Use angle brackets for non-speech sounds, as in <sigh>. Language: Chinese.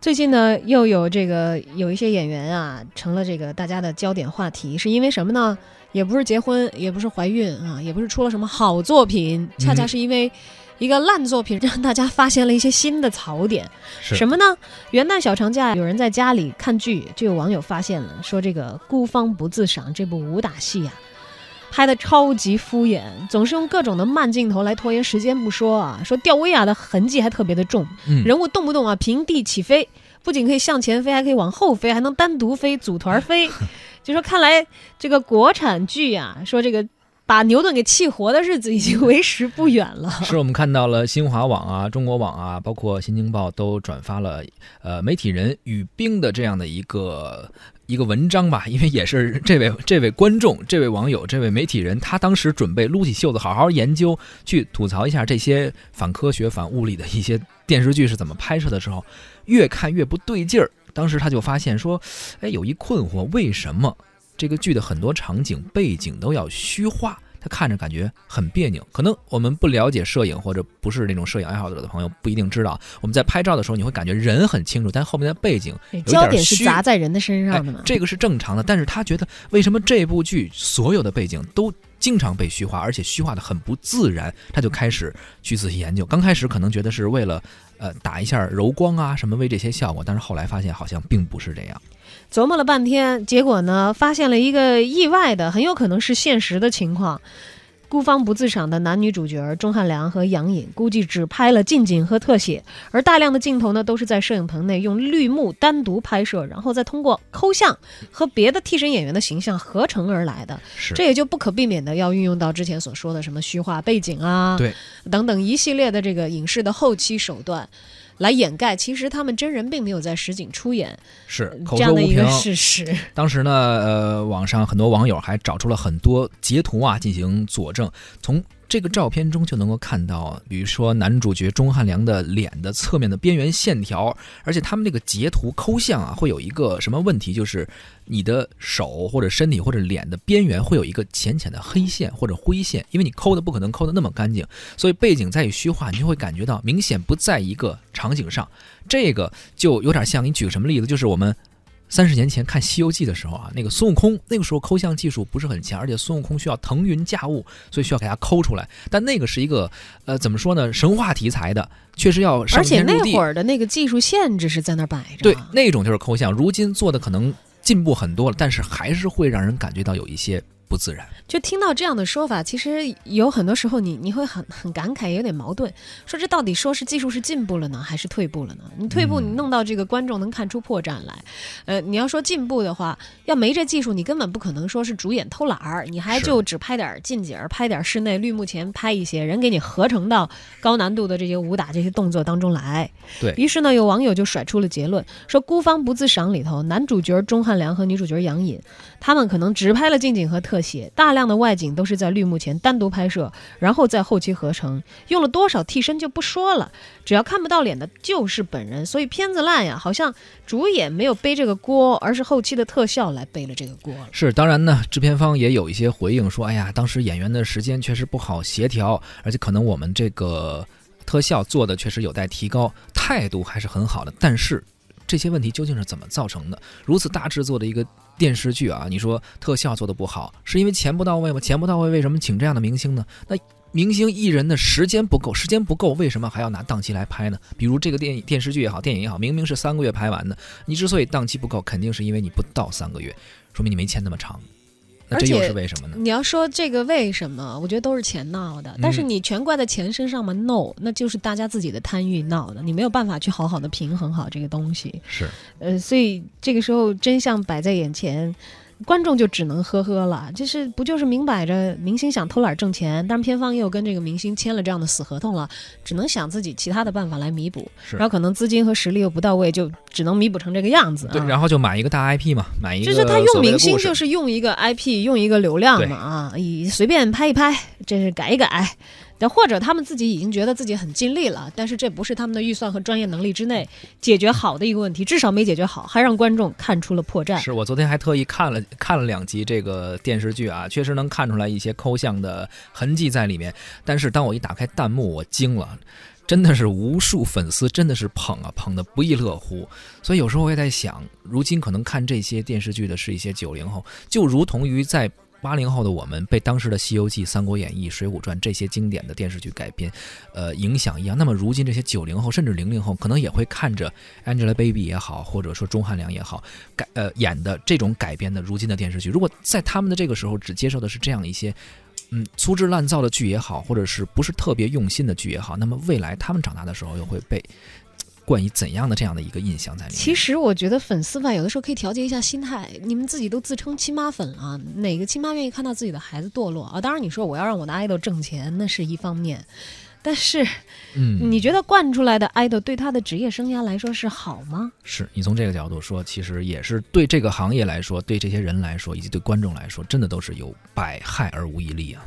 最近呢，又有这个有一些演员啊，成了这个大家的焦点话题，是因为什么呢？也不是结婚，也不是怀孕啊，也不是出了什么好作品，恰恰是因为一个烂作品，让大家发现了一些新的槽点。是什么呢？元旦小长假，有人在家里看剧，就有网友发现了，说这个《孤芳不自赏》这部武打戏啊，拍的超级敷衍，总是用各种的慢镜头来拖延时间不说啊，说吊威亚的痕迹还特别的重，嗯人物动不动啊平地起飞，不仅可以向前飞，还可以往后飞，还能单独飞、组团飞。<laughs> 就说看来这个国产剧啊，说这个把牛顿给气活的日子已经为时不远了。<laughs> 是我们看到了新华网啊、中国网啊，包括新京报都转发了呃媒体人雨冰的这样的一个一个文章吧，<laughs> 因为也是 <laughs> 这位这位观众、这位网友、这位媒体人，他当时准备撸起袖子好好研究，去吐槽一下这些反科学、反物理的一些电视剧是怎么拍摄的时候，越看越不对劲儿。当时他就发现说，哎，有一困惑，为什么这个剧的很多场景背景都要虚化？他看着感觉很别扭。可能我们不了解摄影或者不是那种摄影爱好者的朋友不一定知道，我们在拍照的时候你会感觉人很清楚，但后面的背景焦点是虚砸在人的身上的嘛哎？这个是正常的，但是他觉得为什么这部剧所有的背景都经常被虚化，而且虚化的很不自然，他就开始去仔细研究。刚开始可能觉得是为了呃打一下柔光啊什么为这些效果，但是后来发现好像并不是这样。琢磨了半天，结果呢，发现了一个意外的，很有可能是现实的情况。孤芳不自赏的男女主角钟汉良和杨颖，估计只拍了近景和特写，而大量的镜头呢，都是在摄影棚内用绿幕单独拍摄，然后再通过抠像和别的替身演员的形象合成而来的。是。这也就不可避免的要运用到之前所说的什么虚化背景啊，对，等等一系列的这个影视的后期手段，来掩盖其实他们真人并没有在实景出演是这样的一个凭。事实。当时呢，呃，网上很多网友还找出了很多截图啊进行佐证，从这个照片中就能够看到，比如说男主角钟汉良的脸的侧面的边缘线条，而且他们那个截图抠像啊，会有一个什么问题，就是你的手或者身体或者脸的边缘会有一个浅浅的黑线或者灰线，因为你抠的不可能抠的那么干净，所以背景再一虚化，你就会感觉到明显不在一个场景上。这个就有点像，你举个什么例子，就是我们。三十年前看《西游记》的时候啊，那个孙悟空那个时候抠像技术不是很强，而且孙悟空需要腾云驾雾，所以需要给他抠出来。但那个是一个呃怎么说呢，神话题材的，确实要上而且天入地。那会儿的那个技术限制是在那儿摆着，对，那种就是抠像。如今做的可能进步很多了，但是还是会让人感觉到有一些不自然。就听到这样的说法，其实有很多时候你你会很很感慨，有点矛盾。说这到底说是技术是进步了呢，还是退步了呢？你退步，嗯你弄到这个观众能看出破绽来。呃，你要说进步的话，要没这技术，你根本不可能说是主演偷懒儿，你还就只拍点近景儿，拍点室内绿幕前拍一些，人给你合成到高难度的这些武打这些动作当中来。对于是呢，有网友就甩出了结论，说《孤芳不自赏》里头男主角钟汉良和女主角杨颖，他们可能只拍了近景和特写，大量的外景都是在绿幕前单独拍摄，然后在后期合成，用了多少替身就不说了，只要看不到脸的就是本人，所以片子烂呀，好像主演没有背这个锅，而是后期的特效来背了这个锅。是，当然呢，制片方也有一些回应说，哎呀，当时演员的时间确实不好协调，而且可能我们这个特效做的确实有待提高，态度还是很好的，但是。这些问题究竟是怎么造成的？如此大制作的一个电视剧啊，你说特效做的不好，是因为钱不到位吗？钱不到位，为什么请这样的明星呢？那明星艺人的时间不够，时间不够，为什么还要拿档期来拍呢？比如这个电影、电视剧也好，电影也好，明明是三个月拍完的，你之所以档期不够，肯定是因为你不到三个月，说明你没签那么长。那这而且又是为什么呢？你要说这个为什么，我觉得都是钱闹的。但是你全怪在钱身上吗？No，那就是大家自己的贪欲闹的。你没有办法去好好的平衡好这个东西。是呃，所以这个时候真相摆在眼前，观众就只能呵呵了。就是不就是明摆着明星想偷懒挣钱，但是片方又跟这个明星签了这样的死合同了，只能想自己其他的办法来弥补。然后可能资金和实力又不到位，就只能弥补成这个样子啊。对，然后就买一个大 IP 嘛，买一个就是他用明星，就是用一个 IP，用一个流量嘛啊，以随便拍一拍，这是改一改。那或者他们自己已经觉得自己很尽力了，但是这不是他们的预算和专业能力之内解决好的一个问题，至少没解决好，还让观众看出了破绽。是我昨天还特意看了看了两集这个电视剧啊，确实能看出来一些抠像的痕迹在里面。但是当我一打开弹幕，我惊了。真的是无数粉丝真的是捧啊捧的不亦乐乎。所以有时候我也在想，如今可能看这些电视剧的是一些九零后，就如同于在。八零后的我们被当时的《西游记》《三国演义》《水浒传》这些经典的电视剧改编，呃，影响一样。那么如今这些九零后甚至零零后，可能也会看着 Angelababy 也好，或者说钟汉良也好，改呃演的这种改编的如今的电视剧。如果在他们的这个时候只接受的是这样一些，嗯，粗制滥造的剧也好，或者是不是特别用心的剧也好，那么未来他们长大的时候又会被。冠以怎样的这样的一个印象在里面？其实我觉得粉丝吧，有的时候可以调节一下心态。你们自己都自称亲妈粉啊，哪个亲妈愿意看到自己的孩子堕落啊？当然，你说我要让我的爱豆挣钱，那是一方面，但是，嗯，你觉得惯出来的爱豆对他的职业生涯来说是好吗？是你从这个角度说，其实也是对这个行业来说，对这些人来说，以及对观众来说，真的都是有百害而无一利啊。